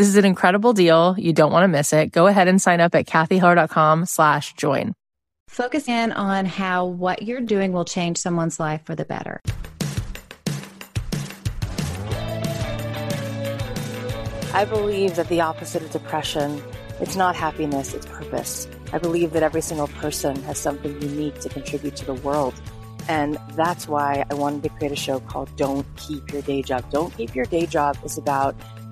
this is an incredible deal. You don't want to miss it. Go ahead and sign up at cathyheller.com slash join. Focus in on how what you're doing will change someone's life for the better. I believe that the opposite of depression, it's not happiness, it's purpose. I believe that every single person has something unique to contribute to the world. And that's why I wanted to create a show called Don't Keep Your Day Job. Don't Keep Your Day Job is about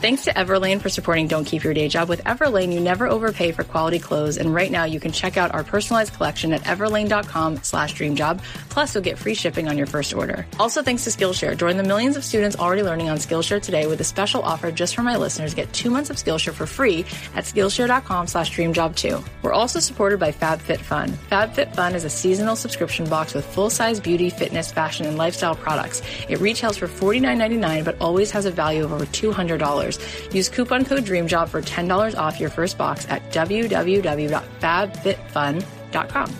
Thanks to Everlane for supporting Don't Keep Your Day Job. With Everlane, you never overpay for quality clothes. And right now you can check out our personalized collection at everlane.com slash dreamjob. Plus you'll get free shipping on your first order. Also thanks to Skillshare. Join the millions of students already learning on Skillshare today with a special offer just for my listeners. Get two months of Skillshare for free at skillshare.com slash dreamjob2. We're also supported by FabFitFun. FabFitFun is a seasonal subscription box with full-size beauty, fitness, fashion, and lifestyle products. It retails for $49.99 but always has a value of over $200. Use coupon code DREAMJOB for $10 off your first box at www.fabfitfun.com.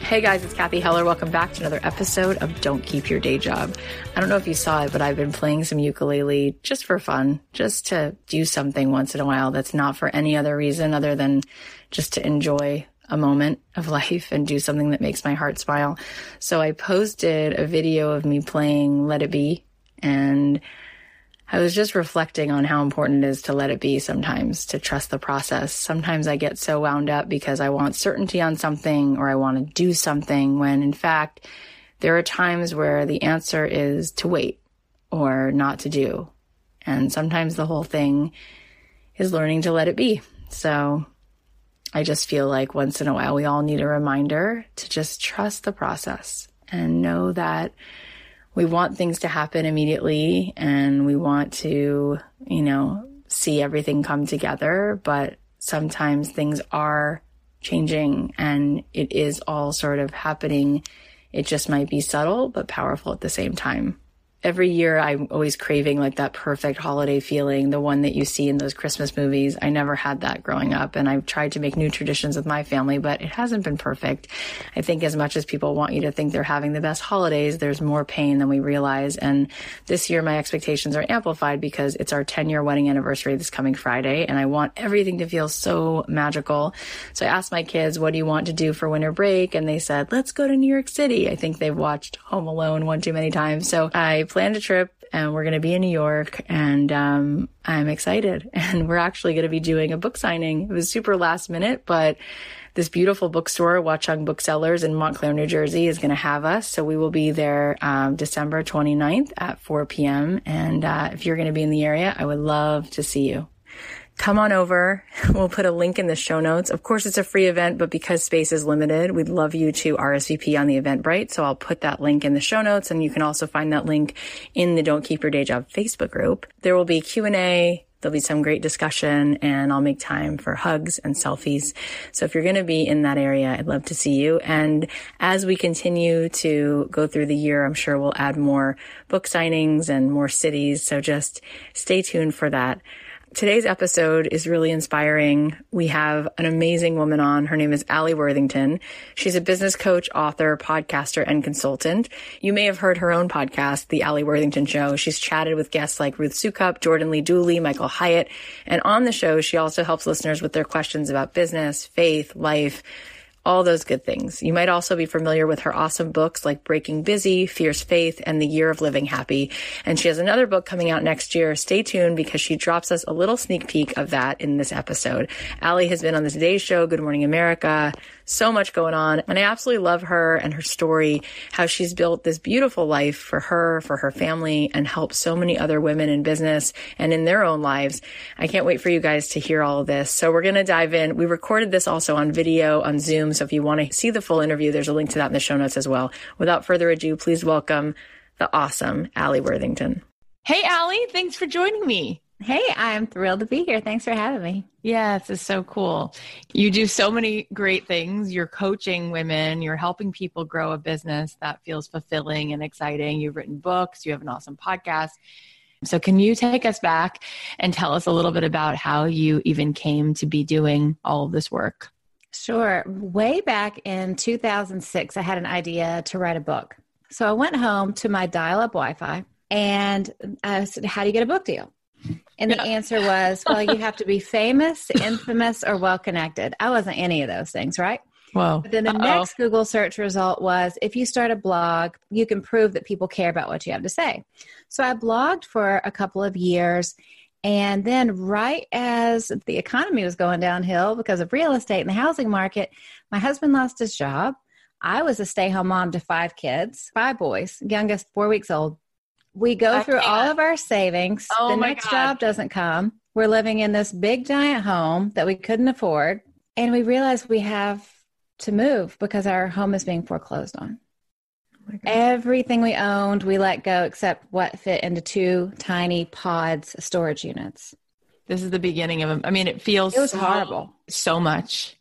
Hey guys, it's Cathy Heller. Welcome back to another episode of Don't Keep Your Day Job. I don't know if you saw it, but I've been playing some ukulele just for fun, just to do something once in a while that's not for any other reason other than just to enjoy a moment of life and do something that makes my heart smile. So I posted a video of me playing Let It Be and I was just reflecting on how important it is to let it be sometimes, to trust the process. Sometimes I get so wound up because I want certainty on something or I want to do something when in fact, there are times where the answer is to wait or not to do. And sometimes the whole thing is learning to let it be. So I just feel like once in a while we all need a reminder to just trust the process and know that we want things to happen immediately and we want to, you know, see everything come together, but sometimes things are changing and it is all sort of happening. It just might be subtle, but powerful at the same time every year I'm always craving like that perfect holiday feeling, the one that you see in those Christmas movies. I never had that growing up and I've tried to make new traditions with my family, but it hasn't been perfect. I think as much as people want you to think they're having the best holidays, there's more pain than we realize. And this year my expectations are amplified because it's our 10 year wedding anniversary this coming Friday and I want everything to feel so magical. So I asked my kids, what do you want to do for winter break? And they said, let's go to New York City. I think they've watched Home Alone one too many times. So I planned a trip and we're going to be in New York and um, I'm excited. And we're actually going to be doing a book signing. It was super last minute, but this beautiful bookstore, Watchung Booksellers in Montclair, New Jersey, is going to have us. So we will be there um, December 29th at 4 p.m. And uh, if you're going to be in the area, I would love to see you come on over. We'll put a link in the show notes. Of course, it's a free event, but because space is limited, we'd love you to RSVP on the Eventbrite. So I'll put that link in the show notes and you can also find that link in the Don't Keep Your Day Job Facebook group. There will be Q&A. There'll be some great discussion and I'll make time for hugs and selfies. So if you're going to be in that area, I'd love to see you. And as we continue to go through the year, I'm sure we'll add more book signings and more cities. So just stay tuned for that Today's episode is really inspiring. We have an amazing woman on. Her name is Alli Worthington. She's a business coach, author, podcaster, and consultant. You may have heard her own podcast, The Alli Worthington Show. She's chatted with guests like Ruth Soukup, Jordan Lee Dooley, Michael Hyatt. And on the show, she also helps listeners with their questions about business, faith, life, all those good things. You might also be familiar with her awesome books like Breaking Busy, Fierce Faith, and The Year of Living Happy. And she has another book coming out next year. Stay tuned because she drops us a little sneak peek of that in this episode. Alli has been on the Today Show, Good Morning America, so much going on. And I absolutely love her and her story, how she's built this beautiful life for her, for her family, and helped so many other women in business and in their own lives. I can't wait for you guys to hear all of this. So we're going to dive in. We recorded this also on video on Zoom. So if you want to see the full interview, there's a link to that in the show notes as well. Without further ado, please welcome the awesome Alli Worthington. Hey, Alli, thanks for joining me. Hey, I'm thrilled to be here. Thanks for having me. Yes, it's so cool. You do so many great things. You're coaching women, you're helping people grow a business that feels fulfilling and exciting. You've written books, you have an awesome podcast. So, can you take us back and tell us a little bit about how you even came to be doing all of this work? Sure. Way back in 2006, I had an idea to write a book. So, I went home to my dial up Wi Fi and I said, How do you get a book deal? And the yeah. answer was, well, you have to be famous, infamous, or well connected. I wasn't any of those things, right? Well, But then the Uh-oh. next Google search result was if you start a blog, you can prove that people care about what you have to say. So I blogged for a couple of years. And then, right as the economy was going downhill because of real estate and the housing market, my husband lost his job. I was a stay home mom to five kids, five boys, youngest four weeks old. We go I through can't. all of our savings. Oh the next God. job doesn't come. We're living in this big giant home that we couldn't afford. And we realize we have to move because our home is being foreclosed on. Oh Everything we owned, we let go except what fit into two tiny pods storage units. This is the beginning of, I mean, it feels it was so, horrible. So much.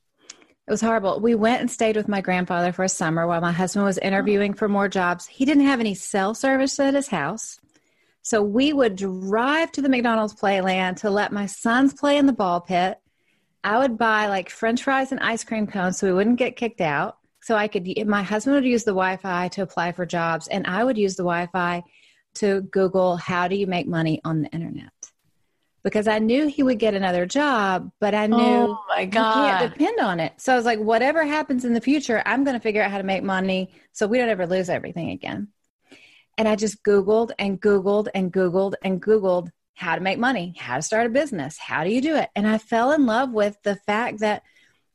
It was horrible. We went and stayed with my grandfather for a summer while my husband was oh. interviewing for more jobs. He didn't have any cell service at his house. So we would drive to the McDonald's playland to let my sons play in the ball pit. I would buy like french fries and ice cream cones so we wouldn't get kicked out. So I could, my husband would use the Wi Fi to apply for jobs, and I would use the Wi Fi to Google how do you make money on the internet because I knew he would get another job, but I knew oh my God. he can't depend on it. So I was like, whatever happens in the future, I'm going to figure out how to make money so we don't ever lose everything again. And I just Googled and Googled and Googled and Googled how to make money, how to start a business, how do you do it? And I fell in love with the fact that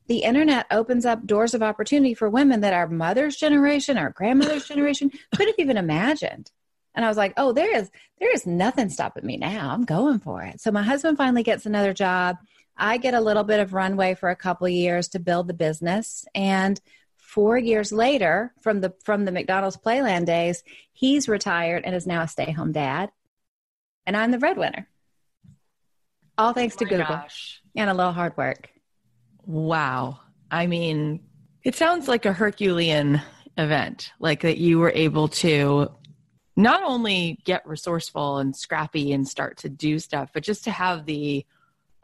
the internet opens up doors of opportunity for women that our mother's generation, our grandmother's generation could have even imagined. And I was like, oh, there is there is nothing stopping me now. I'm going for it. So my husband finally gets another job. I get a little bit of runway for a couple of years to build the business. And four years later, from the from the McDonald's Playland days, he's retired and is now a stay-home dad. And I'm the breadwinner. All thanks oh to Google gosh. and a little hard work. Wow. I mean, it sounds like a Herculean event, like that you were able to not only get resourceful and scrappy and start to do stuff, but just to have the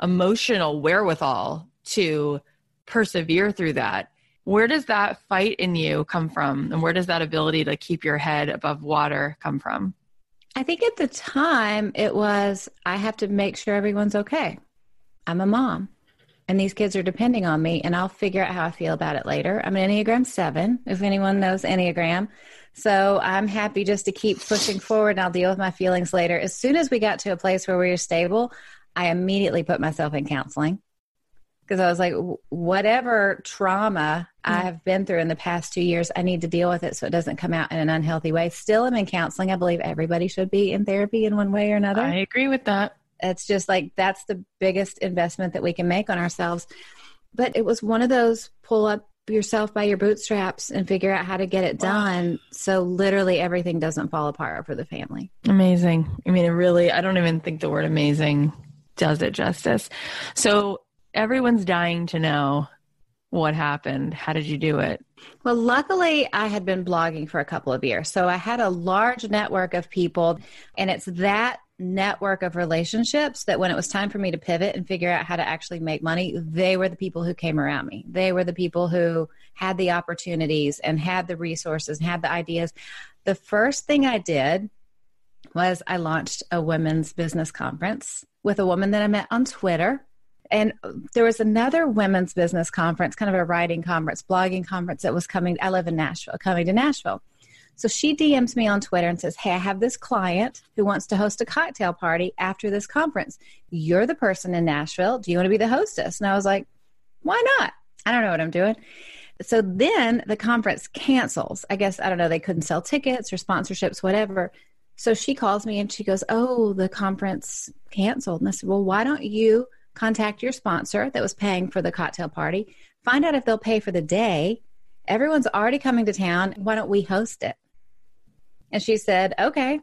emotional wherewithal to persevere through that. Where does that fight in you come from? And where does that ability to keep your head above water come from? I think at the time it was I have to make sure everyone's okay. I'm a mom and these kids are depending on me and I'll figure out how I feel about it later. I'm an Enneagram 7, if anyone knows Enneagram. So I'm happy just to keep pushing forward and I'll deal with my feelings later. As soon as we got to a place where we were stable, I immediately put myself in counseling because I was like, whatever trauma mm. I have been through in the past two years, I need to deal with it so it doesn't come out in an unhealthy way. Still, I'm in counseling. I believe everybody should be in therapy in one way or another. I agree with that. It's just like that's the biggest investment that we can make on ourselves. But it was one of those pull up yourself by your bootstraps and figure out how to get it done wow. so literally everything doesn't fall apart for the family. Amazing. I mean, it really, I don't even think the word amazing does it justice. So everyone's dying to know what happened. How did you do it? Well, luckily, I had been blogging for a couple of years. So I had a large network of people, and it's that network of relationships that when it was time for me to pivot and figure out how to actually make money, they were the people who came around me. They were the people who had the opportunities and had the resources and had the ideas. The first thing I did was I launched a women's business conference with a woman that I met on Twitter. And there was another women's business conference, kind of a writing conference, blogging conference that was coming. I live in Nashville, coming to Nashville. So she DMs me on Twitter and says, Hey, I have this client who wants to host a cocktail party after this conference. You're the person in Nashville. Do you want to be the hostess? And I was like, Why not? I don't know what I'm doing. So then the conference cancels. I guess, I don't know, they couldn't sell tickets or sponsorships, whatever. So she calls me and she goes, Oh, the conference canceled. And I said, Well, why don't you contact your sponsor that was paying for the cocktail party? Find out if they'll pay for the day. Everyone's already coming to town. Why don't we host it? And she said, Okay.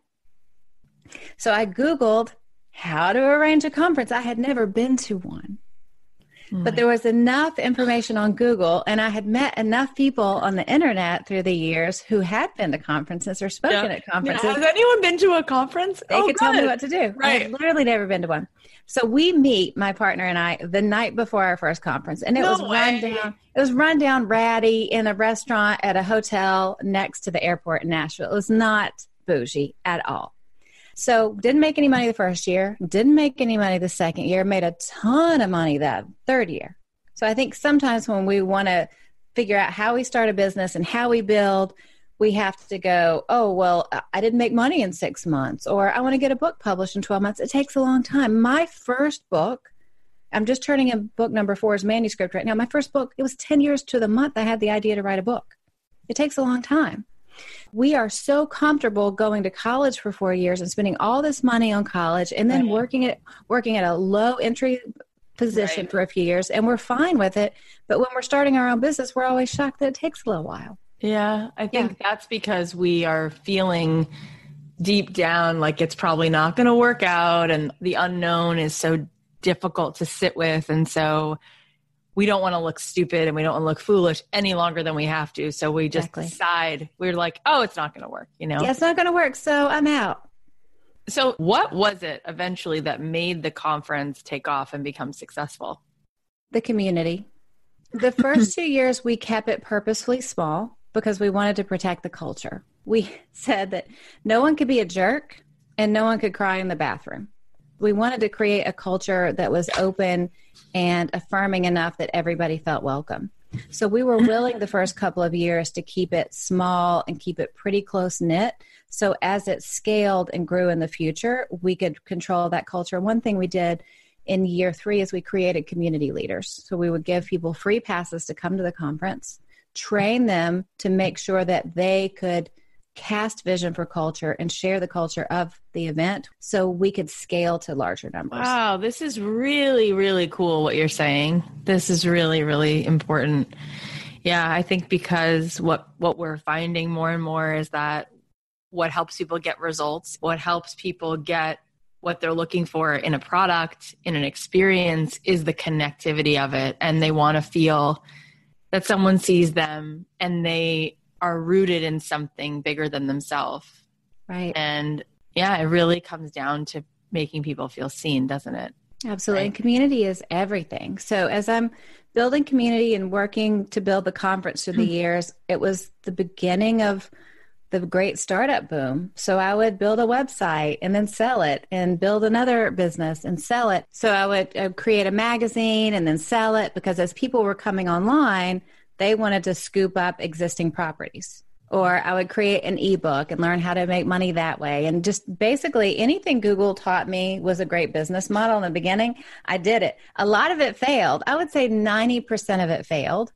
So I Googled how to arrange a conference. I had never been to one. But hmm. there was enough information on Google, and I had met enough people on the internet through the years who had been to conferences or spoken Yeah. at conferences. Has anyone been to a conference? They Oh, could tell me what to do. Right. I had literally never been to one. So we meet, my partner and I, the night before our first conference, and it No was run down. It was run down ratty in a restaurant at a hotel next to the airport in Nashville. It was not bougie at all. So didn't make any money the first year. Didn't make any money the second year. Made a ton of money that third year. So I think sometimes when we want to figure out how we start a business and how we build, we have to go, oh, well, I didn't make money in six months, or I want to get a book published in 12 months. It takes a long time. My first book, I'm just turning in book number four four's manuscript right now. My first book, it was 10 years to the month I had the idea to write a book. It takes a long time. We are so comfortable going to college for four years and spending all this money on college and then Right. working at working at a low entry position Right. for a few years and we're fine with it. But when we're starting our own business, we're always shocked that it takes a little while. Yeah, I think that's because we are feeling deep down like it's probably not going to work out and the unknown is so difficult to sit with and so we don't want to look stupid and we don't want to look foolish any longer than we have to so we just Exactly. decide we're like oh it's not going to work you know Yeah, it's not going to work, so I'm out. so what was it eventually that made the conference take off and become successful The community. The first two years, we kept it purposefully small because we wanted to protect the culture. We said that no one could be a jerk and no one could cry in the bathroom. We wanted to create a culture that was open and affirming enough that everybody felt welcome. So we were willing the first couple of years to keep it small and keep it pretty close knit. So as it scaled and grew in the future, we could control that culture. One thing we did in year three is we created community leaders. So we would give people free passes to come to the conference, train them to make sure that they could cast vision for culture and share the culture of the event so we could scale to larger numbers. Wow, this is really, really cool what you're saying. This is really, really important. Yeah, I think because what what we're finding more and more is that what helps people get results, what helps people get what they're looking for in a product, in an experience is the connectivity of it and they want to feel that someone sees them and they are rooted in something bigger than themselves. Right. And yeah, it really comes down to making people feel seen, doesn't it? Absolutely. Right. And community is everything. So as I'm building community and working to build the conference through the hmm. years, it was the beginning of the great startup boom. So I would build a website and then sell it and build another business and sell it. So I would uh, create a magazine and then sell it because as people were coming online, they wanted to scoop up existing properties. Or I would create an ebook and learn how to make money that way. And just basically anything Google taught me was a great business model in the beginning. I did it. A lot of it failed. I would say 90% of it failed.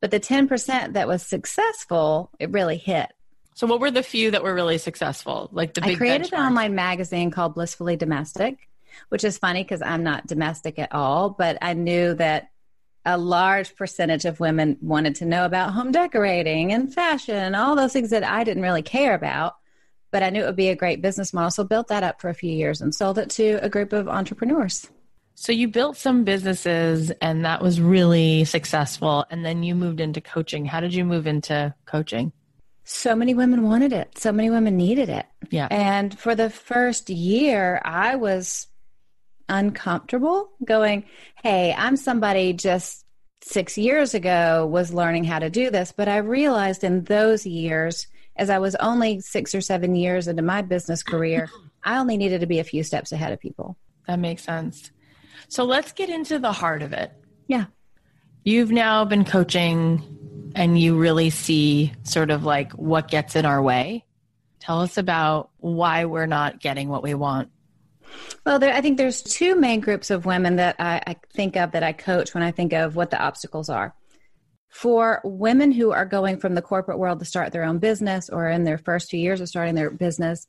But the 10% that was successful, it really hit. So, what were the few that were really successful? Like the big I created an online magazine called Blissfully Domestic, which is funny because I'm not domestic at all, but I knew that a large percentage of women wanted to know about home decorating and fashion, and all those things that I didn't really care about. But I knew it would be a great business model. So built that up for a few years and sold it to a group of entrepreneurs. So, you built some businesses and that was really successful. And then you moved into coaching. How did you move into coaching? So many women wanted it. So many women needed it. Yeah. And for the first year, I was uncomfortable going, Hey, I'm somebody just six years ago was learning how to do this. But I realized in those years, as I was only six or seven years into my business career, I only needed to be a few steps ahead of people. That makes sense. So let's get into the heart of it. Yeah. You've now been coaching and you really see sort of like what gets in our way. Tell us about why we're not getting what we want. Well, there, I think there's two main groups of women that I, I think of that I coach when I think of what the obstacles are. For women who are going from the corporate world to start their own business or in their first few years of starting their business,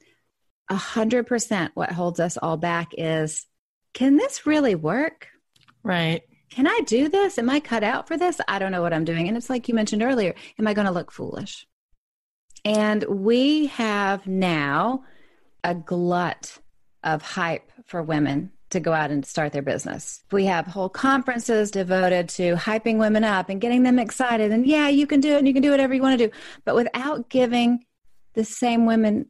100% what holds us all back is can this really work? Right. Can I do this? Am I cut out for this? I don't know what I'm doing. And it's like you mentioned earlier, am I going to look foolish? And we have now a glut of hype for women to go out and start their business. We have whole conferences devoted to hyping women up and getting them excited and yeah, you can do it and you can do whatever you want to do, but without giving the same women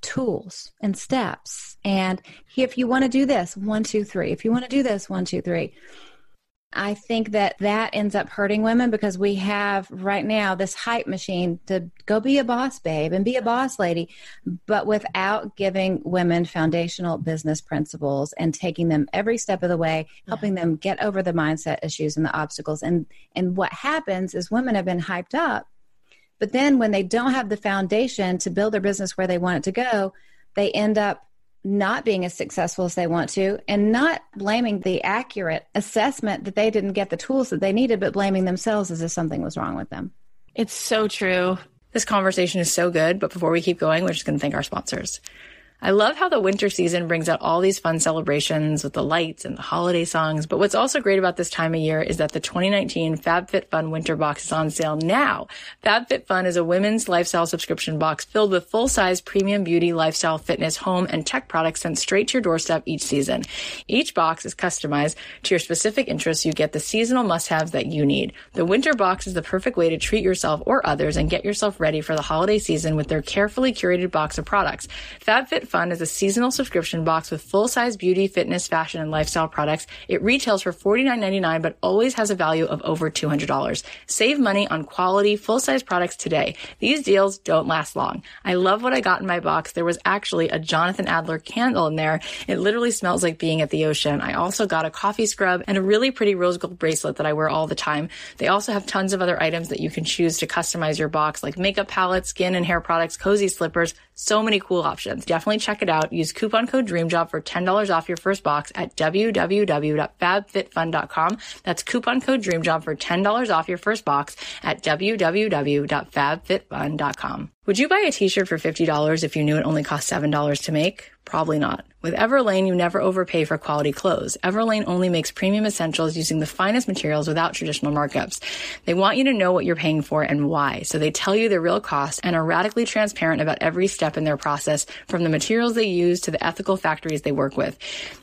tools and steps. And if you want to do this, one, two, three. If you want to do this, one, two, three. I think that that ends up hurting women because we have right now this hype machine to go be a boss babe and be a boss lady, but without giving women foundational business principles and taking them every step of the way, helping them get over the mindset issues and the obstacles. And and what happens is women have been hyped up, but then when they don't have the foundation to build their business where they want it to go, they end up not being as successful as they want to and not blaming the accurate assessment that they didn't get the tools that they needed, but blaming themselves as if something was wrong with them. It's so true. This conversation is so good, but before we keep going, we're just going to thank our sponsors. I love how the winter season brings out all these fun celebrations with the lights and the holiday songs. But what's also great about this time of year is that the 2019 FabFitFun winter box is on sale now. FabFitFun is a women's lifestyle subscription box filled with full size premium beauty, lifestyle, fitness, home, and tech products sent straight to your doorstep each season. Each box is customized to your specific interests. You get the seasonal must haves that you need. The winter box is the perfect way to treat yourself or others and get yourself ready for the holiday season with their carefully curated box of products. FabFitFun Fun is a seasonal subscription box with full-size beauty, fitness, fashion, and lifestyle products. It retails for $49.99, but always has a value of over $200. Save money on quality, full-size products today. These deals don't last long. I love what I got in my box. There was actually a Jonathan Adler candle in there. It literally smells like being at the ocean. I also got a coffee scrub and a really pretty rose gold bracelet that I wear all the time. They also have tons of other items that you can choose to customize your box, like makeup palettes, skin and hair products, cozy slippers, so many cool options. Definitely check it out. Use coupon code DREAMJOB for $10 off your first box at www.fabfitfun.com. That's coupon code DREAMJOB for $10 off your first box at www.fabfitfun.com. Would you buy a t-shirt for $50 if you knew it only cost $7 to make? Probably not. With Everlane, you never overpay for quality clothes. Everlane only makes premium essentials using the finest materials without traditional markups. They want you to know what you're paying for and why, so they tell you the real cost and are radically transparent about every step in their process, from the materials they use to the ethical factories they work with.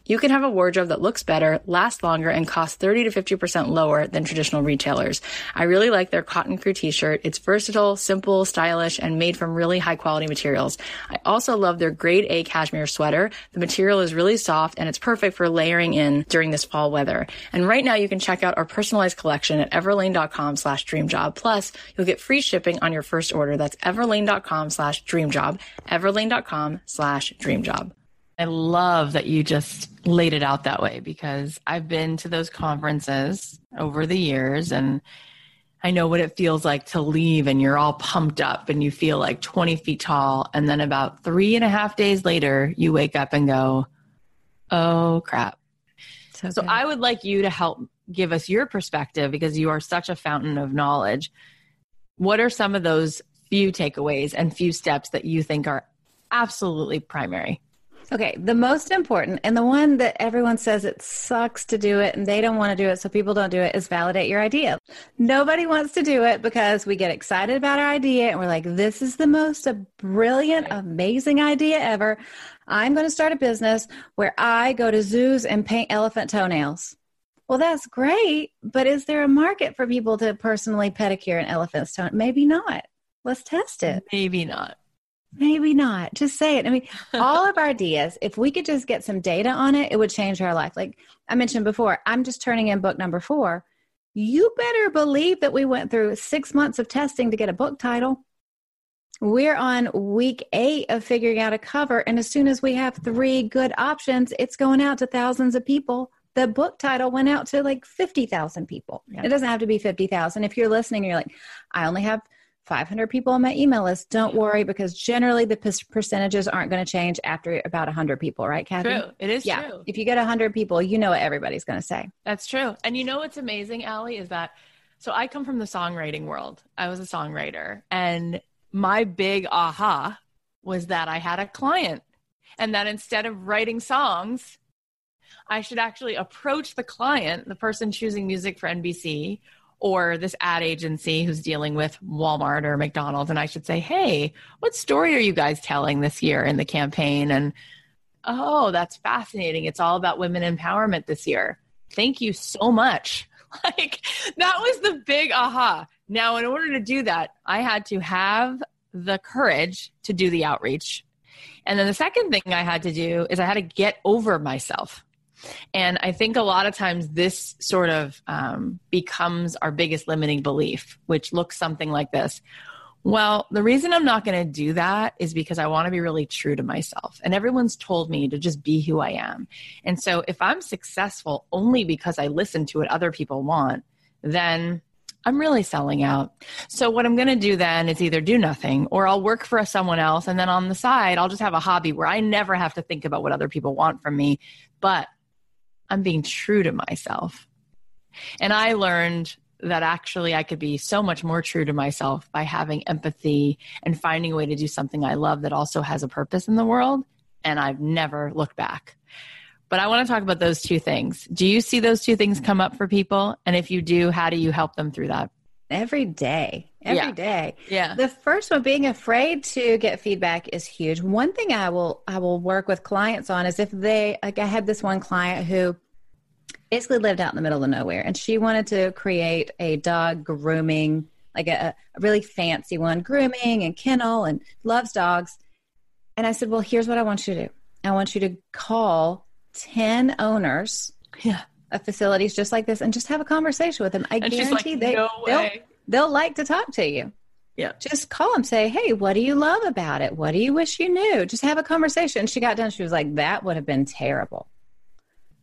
You can have a wardrobe that looks better, lasts longer, and costs 30 to 50% lower than traditional retailers. I really like their Cotton Crew t-shirt. It's versatile, simple, stylish, and made from really high quality materials. I also love their grade A cashmere sweater. The material is really soft and it's perfect for layering in during this fall weather. And right now you can check out our personalized collection at everlane.com slash dreamjob. Plus you'll get free shipping on your first order. That's everlane.com slash dreamjob, everlane.com slash dreamjob. I love that you just laid it out that way because I've been to those conferences over the years and I know what it feels like to leave and you're all pumped up and you feel like 20 feet tall. And then about three and a half days later, you wake up and go, oh crap. So, so I would like you to help give us your perspective because you are such a fountain of knowledge. What are some of those few takeaways and few steps that you think are absolutely primary? Okay, the most important and the one that everyone says it sucks to do it and they don't want to do it, so people don't do it, is validate your idea. Nobody wants to do it because we get excited about our idea and we're like, this is the most brilliant, amazing idea ever. I'm going to start a business where I go to zoos and paint elephant toenails. Well, that's great, but is there a market for people to personally pedicure an elephant's toe? Maybe not. Let's test it. Maybe not. Maybe not. Just say it. I mean, all of our ideas, if we could just get some data on it, it would change our life. Like I mentioned before, I'm just turning in book number four. You better believe that we went through six months of testing to get a book title. We're on week eight of figuring out a cover. And as soon as we have three good options, it's going out to thousands of people. The book title went out to like 50,000 people. It doesn't have to be 50,000. If you're listening, you're like, I only have 500 people on my email list. Don't worry because generally the percentages aren't going to change after about 100 people, right, Cathy? True. It is yeah. true. If you get 100 people, you know what everybody's going to say. That's true. And you know what's amazing, Alli, is that so I come from the songwriting world. I was a songwriter. And my big aha was that I had a client and that instead of writing songs, I should actually approach the client, the person choosing music for NBC or this ad agency who's dealing with Walmart or McDonald's. And I should say, hey, what story are you guys telling this year in the campaign? And oh, that's fascinating. It's all about women empowerment this year. Thank you so much. Like that was the big aha. Now, in order to do that, I had to have the courage to do the outreach. And then the second thing I had to do is I had to get over myself. And I think a lot of times this sort of um, becomes our biggest limiting belief, which looks something like this. Well, the reason I'm not going to do that is because I want to be really true to myself. And everyone's told me to just be who I am. And so if I'm successful only because I listen to what other people want, then I'm really selling out. So what I'm going to do then is either do nothing or I'll work for someone else. And then on the side, I'll just have a hobby where I never have to think about what other people want from me. But I'm being true to myself. And I learned that actually I could be so much more true to myself by having empathy and finding a way to do something I love that also has a purpose in the world. And I've never looked back. But I want to talk about those two things. Do you see those two things come up for people? And if you do, how do you help them through that? Every day. Every yeah. day. yeah. The first one being afraid to get feedback is huge. One thing I will I will work with clients on is if they like I had this one client who basically lived out in the middle of nowhere and she wanted to create a dog grooming like a, a really fancy one grooming and kennel and loves dogs and i said well here's what i want you to do i want you to call 10 owners yeah. of facilities just like this and just have a conversation with them i and guarantee like, they, no they'll, they'll like to talk to you yeah. Just call them, say, hey, what do you love about it? What do you wish you knew? Just have a conversation. She got done. She was like, that would have been terrible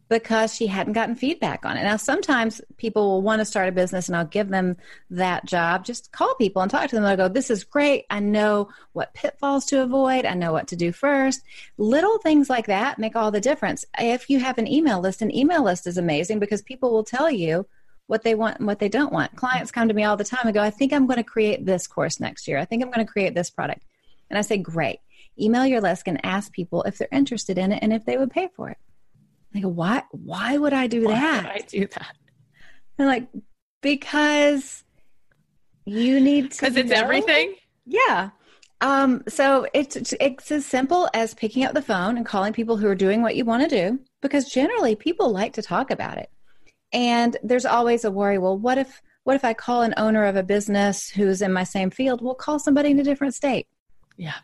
because she hadn't gotten feedback on it. Now, sometimes people will want to start a business and I'll give them that job. Just call people and talk to them. I'll go, This is great. I know what pitfalls to avoid. I know what to do first. Little things like that make all the difference. If you have an email list, an email list is amazing because people will tell you what they want and what they don't want. Clients come to me all the time and go, I think I'm going to create this course next year. I think I'm going to create this product. And I say, Great. Email your list and ask people if they're interested in it and if they would pay for it. I go, why, why would I do why that? I do that? And like, because you need to. Because it's know. everything? Yeah. Um, so it's, it's as simple as picking up the phone and calling people who are doing what you want to do, because generally people like to talk about it. And there's always a worry, well, what if, what if I call an owner of a business who's in my same field? We'll call somebody in a different state. Yeah.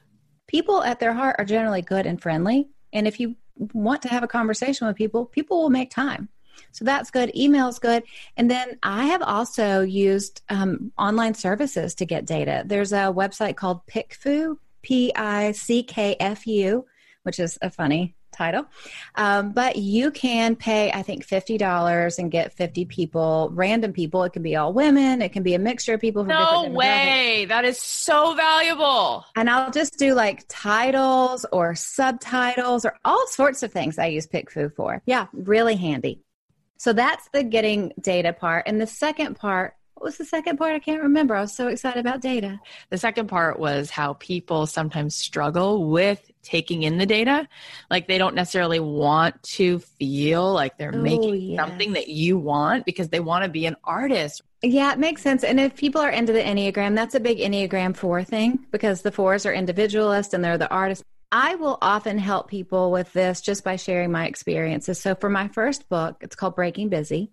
People at their heart are generally good and friendly. And if you want to have a conversation with people, people will make time. So that's good. Email is good. And then I have also used um, online services to get data. There's a website called PickFu, P I C K F U, which is a funny title. Um, but you can pay, I think, $50 and get 50 people, random people. It can be all women, it can be a mixture of people. no way. That is so valuable. And I'll just do like titles or subtitles or all sorts of things I use PickFu for. Yeah, really handy. So that's the getting data part. And the second part what was the second part? I can't remember. I was so excited about data. The second part was how people sometimes struggle with taking in the data. Like they don't necessarily want to feel like they're oh, making yes. something that you want because they want to be an artist. Yeah, it makes sense. And if people are into the Enneagram, that's a big Enneagram 4 thing because the fours are individualist and they're the artist. I will often help people with this just by sharing my experiences. So for my first book, it's called Breaking Busy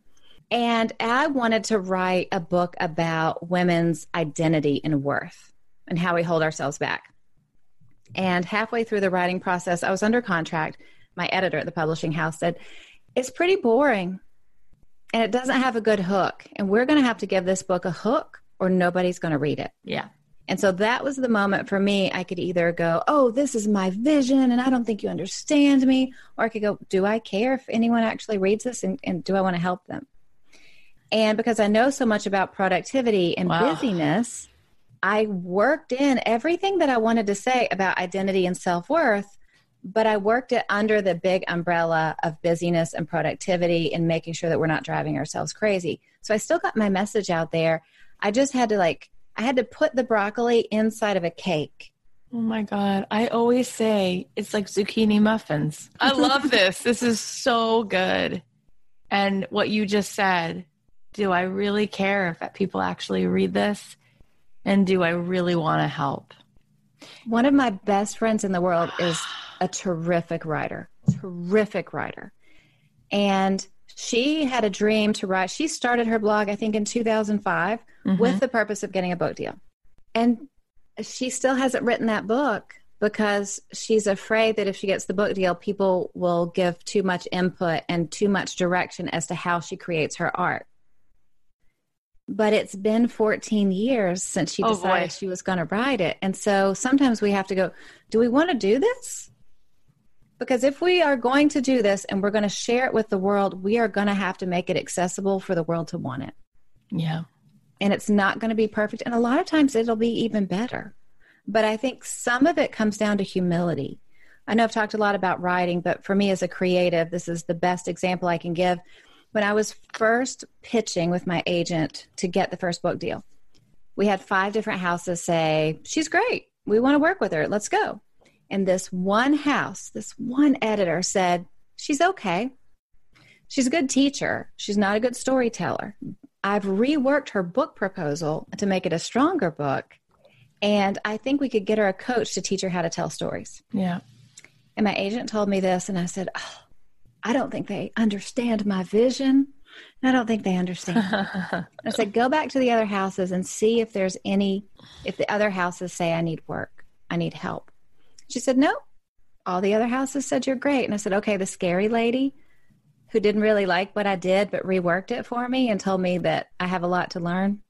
and I wanted to write a book about women's identity and worth. and how we hold ourselves back. And halfway through the writing process, I was under contract. My editor at the publishing house said, It's pretty boring and it doesn't have a good hook. And we're going to have to give this book a hook or nobody's going to read it. Yeah. And so that was the moment for me. I could either go, Oh, this is my vision and I don't think you understand me. Or I could go, Do I care if anyone actually reads this and, and do I want to help them? And because I know so much about productivity and wow. busyness, I worked in everything that I wanted to say about identity and self worth, but I worked it under the big umbrella of busyness and productivity and making sure that we're not driving ourselves crazy. So I still got my message out there. I just had to like, I had to put the broccoli inside of a cake. Oh my God. I always say it's like zucchini muffins. I love this. This is so good. And what you just said, do I really care if people actually read this? And do I really want to help? One of my best friends in the world is a terrific writer, terrific writer. And she had a dream to write. She started her blog, I think, in 2005 mm-hmm. with the purpose of getting a book deal. And she still hasn't written that book because she's afraid that if she gets the book deal, people will give too much input and too much direction as to how she creates her art but it's been 14 years since she oh, decided boy. she was going to write it. And so sometimes we have to go, do we want to do this? Because if we are going to do this and we're going to share it with the world, we are going to have to make it accessible for the world to want it. Yeah. And it's not going to be perfect. And a lot of times it'll be even better. But I think some of it comes down to humility. I know I've talked a lot about writing, but for me as a creative, this is the best example I can give when I was first pitching with my agent to get the first book deal, we had five different houses say, She's great. We want to work with her. Let's go. And this one house, this one editor said, She's okay. She's a good teacher. She's not a good storyteller. I've reworked her book proposal to make it a stronger book. And I think we could get her a coach to teach her how to tell stories. Yeah. And my agent told me this, and I said, Oh, I don't think they understand my vision. I don't think they understand. I said, go back to the other houses and see if there's any, if the other houses say, I need work, I need help. She said, no. All the other houses said, you're great. And I said, okay, the scary lady who didn't really like what I did, but reworked it for me and told me that I have a lot to learn,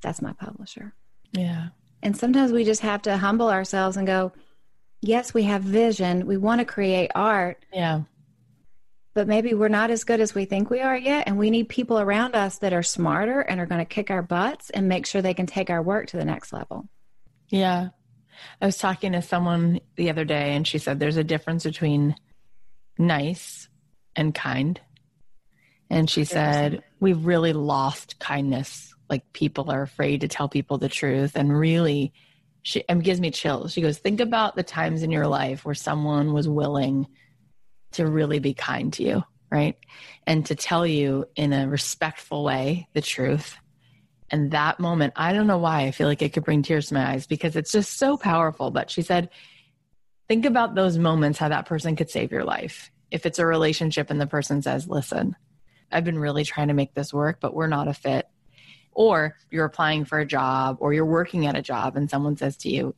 that's my publisher. Yeah. And sometimes we just have to humble ourselves and go, yes, we have vision. We want to create art. Yeah but maybe we're not as good as we think we are yet. And we need people around us that are smarter and are going to kick our butts and make sure they can take our work to the next level. Yeah. I was talking to someone the other day and she said there's a difference between nice and kind. And she said, We've really lost kindness. Like people are afraid to tell people the truth. And really, she it gives me chills. She goes, Think about the times in your life where someone was willing to really be kind to you, right? And to tell you in a respectful way the truth. And that moment, I don't know why I feel like it could bring tears to my eyes because it's just so powerful. But she said, think about those moments, how that person could save your life. If it's a relationship and the person says, listen, I've been really trying to make this work, but we're not a fit. Or you're applying for a job or you're working at a job and someone says to you,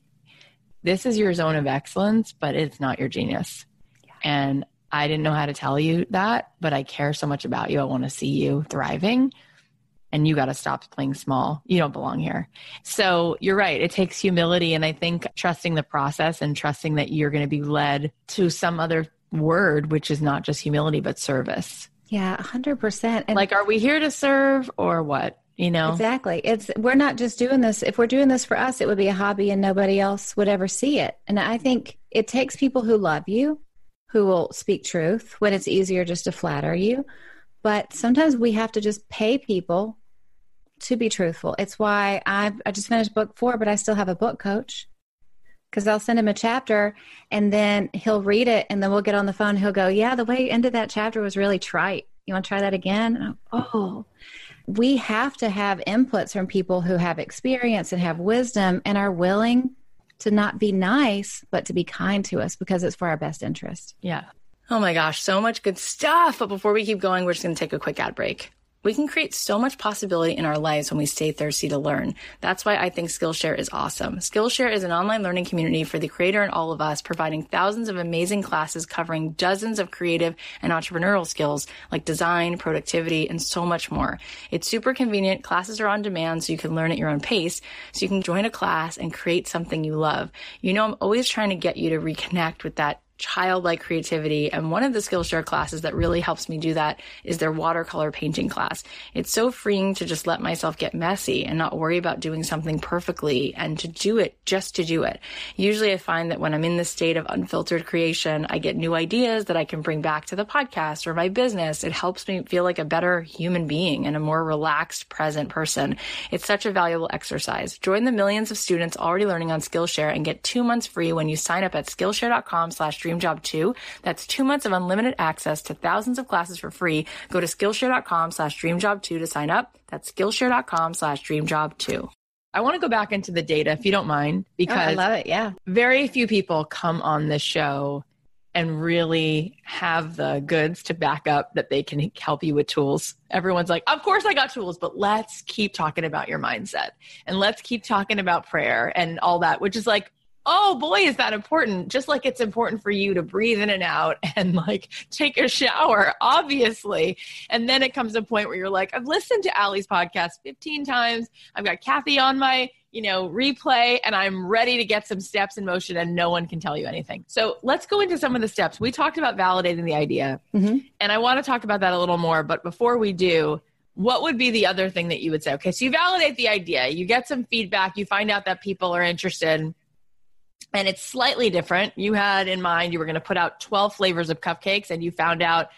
this is your zone of excellence, but it's not your genius. Yeah. And I didn't know how to tell you that, but I care so much about you. I want to see you thriving. And you got to stop playing small. You don't belong here. So you're right. It takes humility. And I think trusting the process and trusting that you're going to be led to some other word, which is not just humility, but service. Yeah, 100%. And like, are we here to serve or what? You know? Exactly. It's, we're not just doing this. If we're doing this for us, it would be a hobby and nobody else would ever see it. And I think it takes people who love you who will speak truth when it's easier just to flatter you. But sometimes we have to just pay people to be truthful. It's why I've, I just finished book four, but I still have a book coach because I'll send him a chapter and then he'll read it and then we'll get on the phone. He'll go, Yeah, the way you ended that chapter was really trite. You want to try that again? oh, we have to have inputs from people who have experience and have wisdom and are willing to not be nice, but to be kind to us because it's for our best interest. Yeah. Oh my gosh, so much good stuff. But before we keep going, we're just going to take a quick ad break. We can create so much possibility in our lives when we stay thirsty to learn. That's why I think Skillshare is awesome. Skillshare is an online learning community for the creator and all of us, providing thousands of amazing classes covering dozens of creative and entrepreneurial skills like design, productivity, and so much more. It's super convenient. Classes are on demand so you can learn at your own pace. So you can join a class and create something you love. You know, I'm always trying to get you to reconnect with that childlike creativity. And one of the Skillshare classes that really helps me do that is their watercolor painting class. It's so freeing to just let myself get messy and not worry about doing something perfectly and to do it just to do it. Usually I find that when I'm in the state of unfiltered creation, I get new ideas that I can bring back to the podcast or my business. It helps me feel like a better human being and a more relaxed, present person. It's such a valuable exercise. Join the millions of students already learning on Skillshare and get two months free when you sign up at skillshare.com slash Dream Job 2. That's two months of unlimited access to thousands of classes for free. Go to Skillshare.com slash DreamJob2 to sign up. That's Skillshare.com slash DreamJob2. I want to go back into the data if you don't mind, because oh, I love it. Yeah. Very few people come on this show and really have the goods to back up that they can help you with tools. Everyone's like, of course I got tools, but let's keep talking about your mindset and let's keep talking about prayer and all that, which is like oh boy, is that important. Just like it's important for you to breathe in and out and like take a shower, obviously. And then it comes a point where you're like, I've listened to Alli's podcast 15 times. I've got Cathy on my, you know, replay and I'm ready to get some steps in motion and no one can tell you anything. So let's go into some of the steps. We talked about validating the idea mm-hmm. and I want to talk about that a little more. But before we do, what would be the other thing that you would say? Okay, so you validate the idea, you get some feedback, you find out that people are interested and it's slightly different. You had in mind you were going to put out 12 flavors of cupcakes and you found out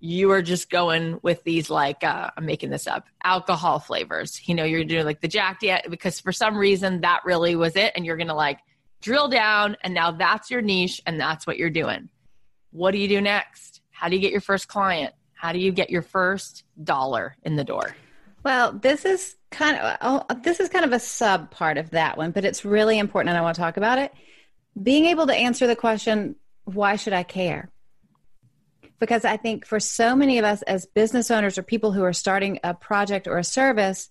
you were just going with these like uh, I'm making this up alcohol flavors. You know, you're doing like the Jack Dan because for some reason that really was it, and you're gonna like drill down, and now that's your niche, and that's what you're doing. What do you do next? How do you get your first client? How do you get your first dollar in the door? Well, this is kind of oh, this is kind of a sub part of that one, but it's really important, and I want to talk about it being able to answer the question, why should I care? Because I think for so many of us as business owners or people who are starting a project or a service,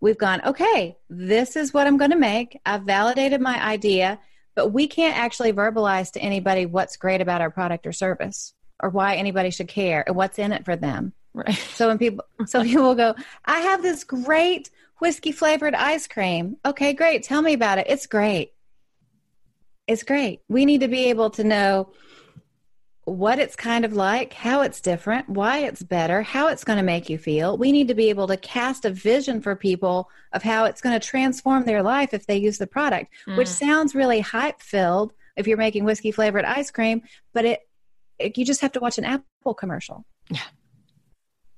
we've gone, okay, this is what I'm going to make. I've validated my idea, but we can't actually verbalize to anybody what's great about our product or service or why anybody should care and what's in it for them. Right. So when people so people will go, I have this great whiskey flavored ice cream. Okay, great. Tell me about it. It's great it's great. We need to be able to know what it's kind of like, how it's different, why it's better, how it's going to make you feel. We need to be able to cast a vision for people of how it's going to transform their life if they use the product, mm. which sounds really hype filled if you're making whiskey flavored ice cream, but it, it, you just have to watch an Apple commercial. Yeah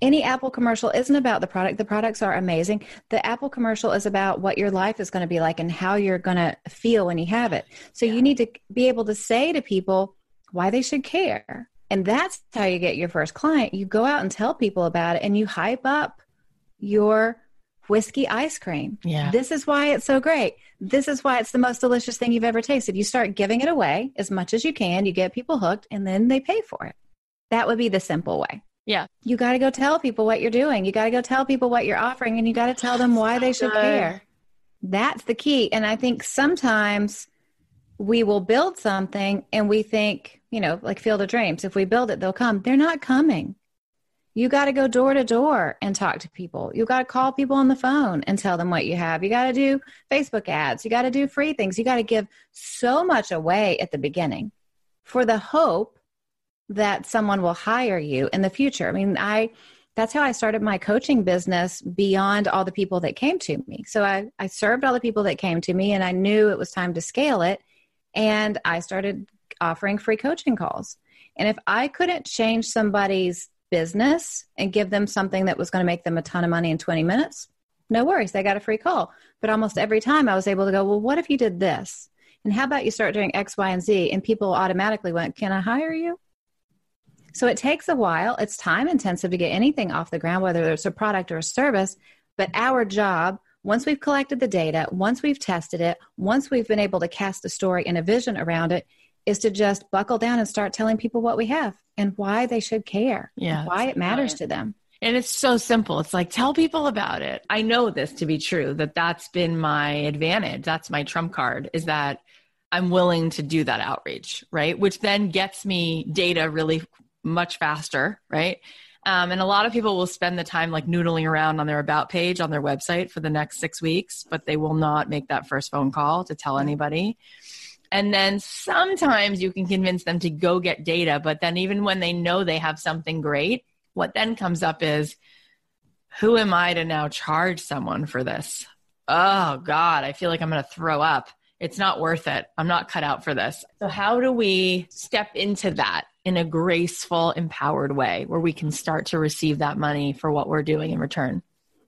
any Apple commercial isn't about the product. The products are amazing. The Apple commercial is about what your life is going to be like and how you're going to feel when you have it. So yeah. you need to be able to say to people why they should care. And that's how you get your first client. You go out and tell people about it and you hype up your whiskey ice cream. Yeah. This is why it's so great. This is why it's the most delicious thing you've ever tasted. You start giving it away as much as you can, you get people hooked, and then they pay for it. That would be the simple way. Yeah. You got to go tell people what you're doing. You got to go tell people what you're offering and you got to tell them why they should care. That's the key. And I think sometimes we will build something and we think, you know, like Field of Dreams, if we build it, they'll come. They're not coming. You got to go door to door and talk to people. You got to call people on the phone and tell them what you have. You got to do Facebook ads. You got to do free things. You got to give so much away at the beginning for the hope that someone will hire you in the future. I mean, I that's how I started my coaching business beyond all the people that came to me. So I, I served all the people that came to me and I knew it was time to scale it. And I started offering free coaching calls. And if I couldn't change somebody's business and give them something that was going to make them a ton of money in 20 minutes, no worries, they got a free call. But almost every time I was able to go, well, what if you did this? And how about you start doing X, Y, and Z? And people automatically went, can I hire you? So it takes a while. It's time intensive to get anything off the ground, whether it's a product or a service. But our job, once we've collected the data, once we've tested it, once we've been able to cast a story and a vision around it, is to just buckle down and start telling people what we have and why they should care, yeah, why it matters to them. And it's so simple. It's like, tell people about it. I know this to be true, that that's been my advantage. That's my trump card is that I'm willing to do that outreach, right? Which then gets me data really much faster, right? Um, and a lot of people will spend the time like noodling around on their about page on their website for the next six weeks, but they will not make that first phone call to tell anybody. And then sometimes you can convince them to go get data, but then even when they know they have something great, what then comes up is who am I to now charge someone for this? Oh God, I feel like I'm going to throw up. It's not worth it. I'm not cut out for this. So, how do we step into that in a graceful, empowered way where we can start to receive that money for what we're doing in return?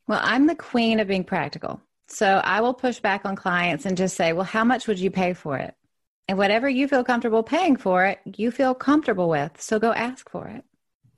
Well, I'm the queen of being practical. So, I will push back on clients and just say, well, how much would you pay for it? And whatever you feel comfortable paying for it, you feel comfortable with. So, go ask for it.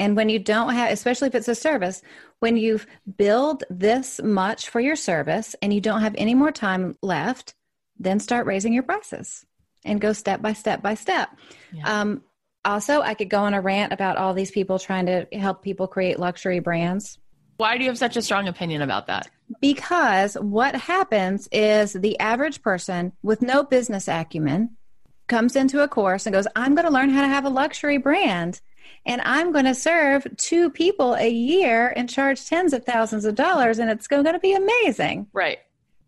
And when you don't have, especially if it's a service, when you've billed this much for your service and you don't have any more time left, then start raising your prices and go step by step by step. Yeah. Um, also, I could go on a rant about all these people trying to help people create luxury brands. Why do you have such a strong opinion about that? Because what happens is the average person with no business acumen comes into a course and goes, I'm going to learn how to have a luxury brand and I'm going to serve two people a year and charge tens of thousands of dollars, and it's going to be amazing. Right.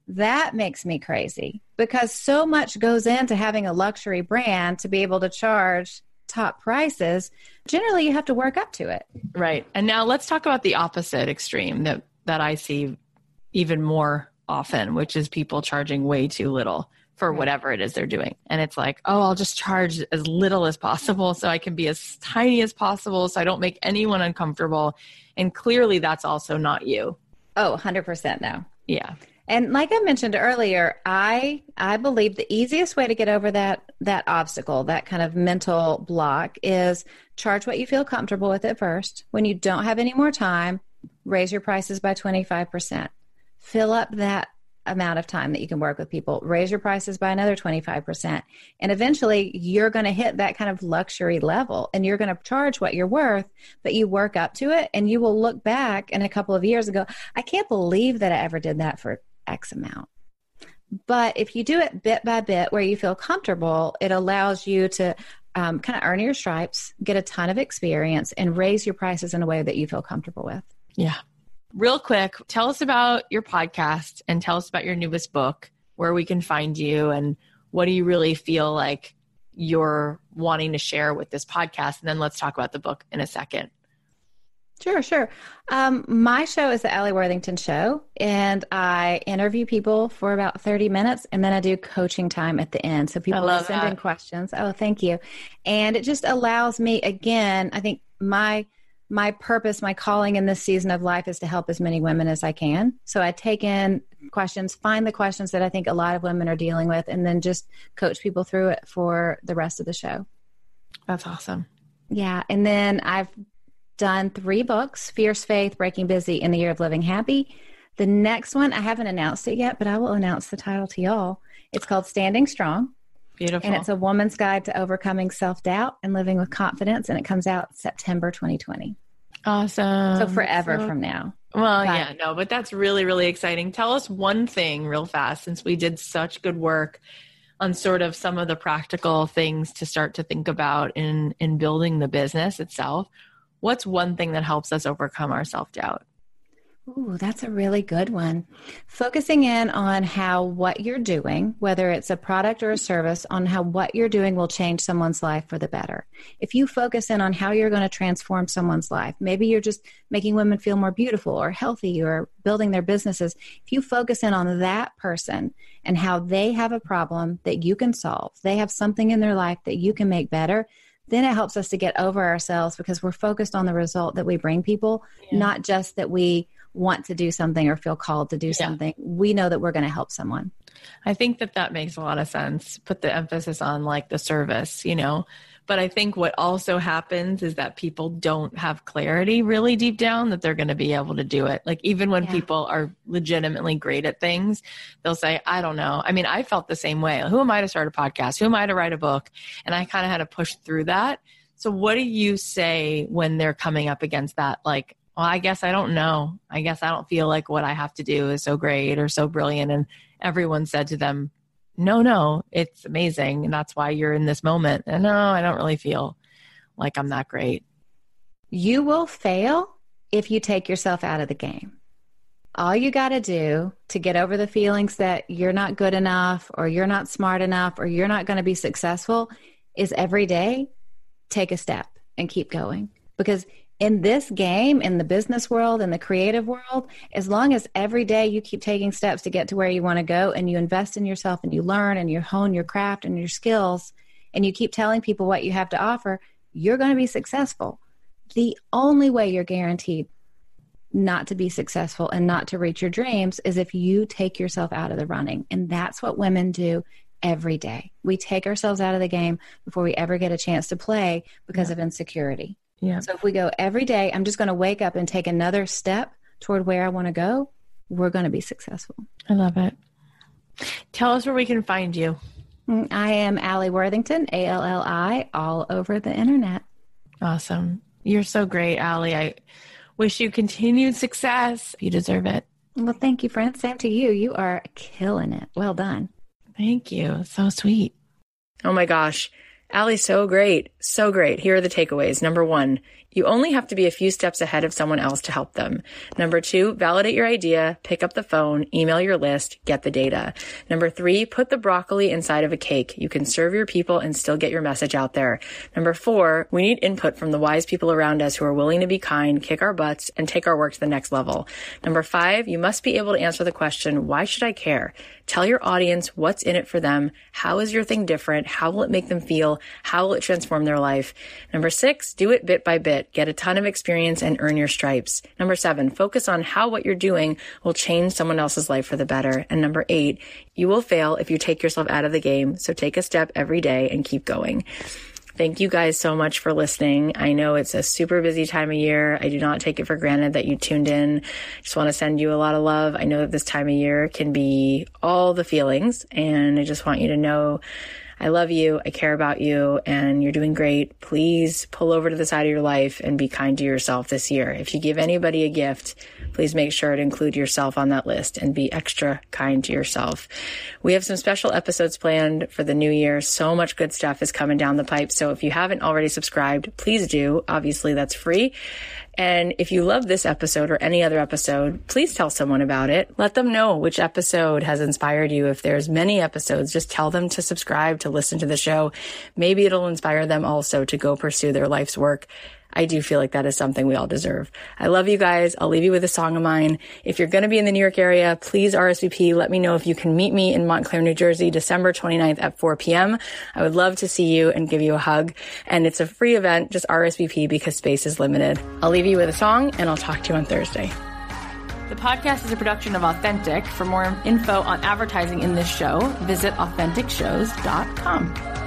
That makes me crazy because so much goes into having a luxury brand to be able to charge top prices. Generally, you have to work up to it. Right. And now let's talk about the opposite extreme that that I see even more often, which is people charging way too little for whatever it is they're doing. And it's like, oh, I'll just charge as little as possible so I can be as tiny as possible so I don't make anyone uncomfortable. And clearly that's also not you. Oh, 100% no. Yeah. And like I mentioned earlier, I I believe the easiest way to get over that that obstacle, that kind of mental block is charge what you feel comfortable with at first. When you don't have any more time, raise your prices by 25%. Fill up that amount of time that you can work with people, raise your prices by another 25%. And eventually you're going to hit that kind of luxury level and you're going to charge what you're worth, but you work up to it and you will look back in a couple of years and go, I can't believe that I ever did that for X amount. But if you do it bit by bit where you feel comfortable, it allows you to um, kind of earn your stripes, get a ton of experience, and raise your prices in a way that you feel comfortable with. Yeah. Real quick, tell us about your podcast and tell us about your newest book, where we can find you, and what do you really feel like you're wanting to share with this podcast? And then let's talk about the book in a second. Sure, sure. Um, my show is the Alli Worthington Show, and I interview people for about 30 minutes, and then I do coaching time at the end. So people send that. in questions. Oh, thank you. And it just allows me, again, I think my my purpose, my calling in this season of life is to help as many women as I can. So I take in questions, find the questions that I think a lot of women are dealing with, and then just coach people through it for the rest of the show. That's awesome. Yeah. And then I've done three books Fierce Faith, Breaking Busy, in the Year of Living Happy. The next one, I haven't announced it yet, but I will announce the title to y'all. It's called Standing Strong. Beautiful. And it's a woman's guide to overcoming self doubt and living with confidence. And it comes out September 2020. Awesome. So forever so, from now. Well, but, yeah, no, but that's really, really exciting. Tell us one thing real fast since we did such good work on sort of some of the practical things to start to think about in in building the business itself. What's one thing that helps us overcome our self doubt? Ooh, that's a really good one. Focusing in on how what you're doing, whether it's a product or a service, on how what you're doing will change someone's life for the better. If you focus in on how you're going to transform someone's life, maybe you're just making women feel more beautiful or healthy or building their businesses. If you focus in on that person and how they have a problem that you can solve, they have something in their life that you can make better, then it helps us to get over ourselves because we're focused on the result that we bring people, yeah. not just that we want to do something or feel called to do yeah. something, we know that we're going to help someone. I think that that makes a lot of sense. Put the emphasis on like the service, you know. But I think what also happens is that people don't have clarity really deep down that they're going to be able to do it. Like even when yeah. people are legitimately great at things, they'll say, I don't know. I mean, I felt the same way. Who am I to start a podcast? Who am I to write a book? And I kind of had to push through that. So what do you say when they're coming up against that like well, I guess I don't know. I guess I don't feel like what I have to do is so great or so brilliant. And everyone said to them, no, no, it's amazing. And that's why you're in this moment. And no, I don't really feel like I'm that great. You will fail if you take yourself out of the game. All you got to do to get over the feelings that you're not good enough or you're not smart enough or you're not going to be successful is every day take a step and keep going. Because in this game, in the business world, in the creative world, as long as every day you keep taking steps to get to where you want to go and you invest in yourself and you learn and you hone your craft and your skills and you keep telling people what you have to offer, you're going to be successful. The only way you're guaranteed not to be successful and not to reach your dreams is if you take yourself out of the running. And that's what women do every day. We take ourselves out of the game before we ever get a chance to play because yeah. of insecurity. Yeah. So if we go every day, I'm just going to wake up and take another step toward where I want to go, we're going to be successful. I love it. Tell us where we can find you. Mm, I am Alli Worthington, A L L I, all over the internet. Awesome. You're so great, Alli. I wish you continued success. You deserve it. Well, thank you, friend. Same to you. You are killing it. Well done. Thank you. So sweet. Oh my gosh. Alli's so great. So great. Here are the takeaways. Number one, you only have to be a few steps ahead of someone else to help them. Number two, validate your idea, pick up the phone, email your list, get the data. Number three, put the broccoli inside of a cake. You can serve your people and still get your message out there. Number four, we need input from the wise people around us who are willing to be kind, kick our butts, and take our work to the next level. Number five, you must be able to answer the question, why should I care? Tell your audience what's in it for them. How is your thing different? How will it make them feel? How will it transform their life? Number six, do it bit by bit. Get a ton of experience and earn your stripes. Number seven, focus on how what you're doing will change someone else's life for the better. And number eight, you will fail if you take yourself out of the game. So take a step every day and keep going. Thank you guys so much for listening. I know it's a super busy time of year. I do not take it for granted that you tuned in. Just want to send you a lot of love. I know that this time of year can be all the feelings and I just want you to know I love you. I care about you and you're doing great. Please pull over to the side of your life and be kind to yourself this year. If you give anybody a gift, please make sure to include yourself on that list and be extra kind to yourself. We have some special episodes planned for the new year. So much good stuff is coming down the pipe. So if you haven't already subscribed, please do. Obviously that's free. And if you love this episode or any other episode, please tell someone about it. Let them know which episode has inspired you. If there's many episodes, just tell them to subscribe, to listen to the show. Maybe it'll inspire them also to go pursue their life's work I do feel like that is something we all deserve. I love you guys. I'll leave you with a song of mine. If you're going to be in the New York area, please RSVP. Let me know if you can meet me in Montclair, New Jersey, December 29th at 4 p.m. I would love to see you and give you a hug. And it's a free event. Just RSVP because space is limited. I'll leave you with a song and I'll talk to you on Thursday. The podcast is a production of Authentic. For more info on advertising in this show, visit AuthenticShows.com.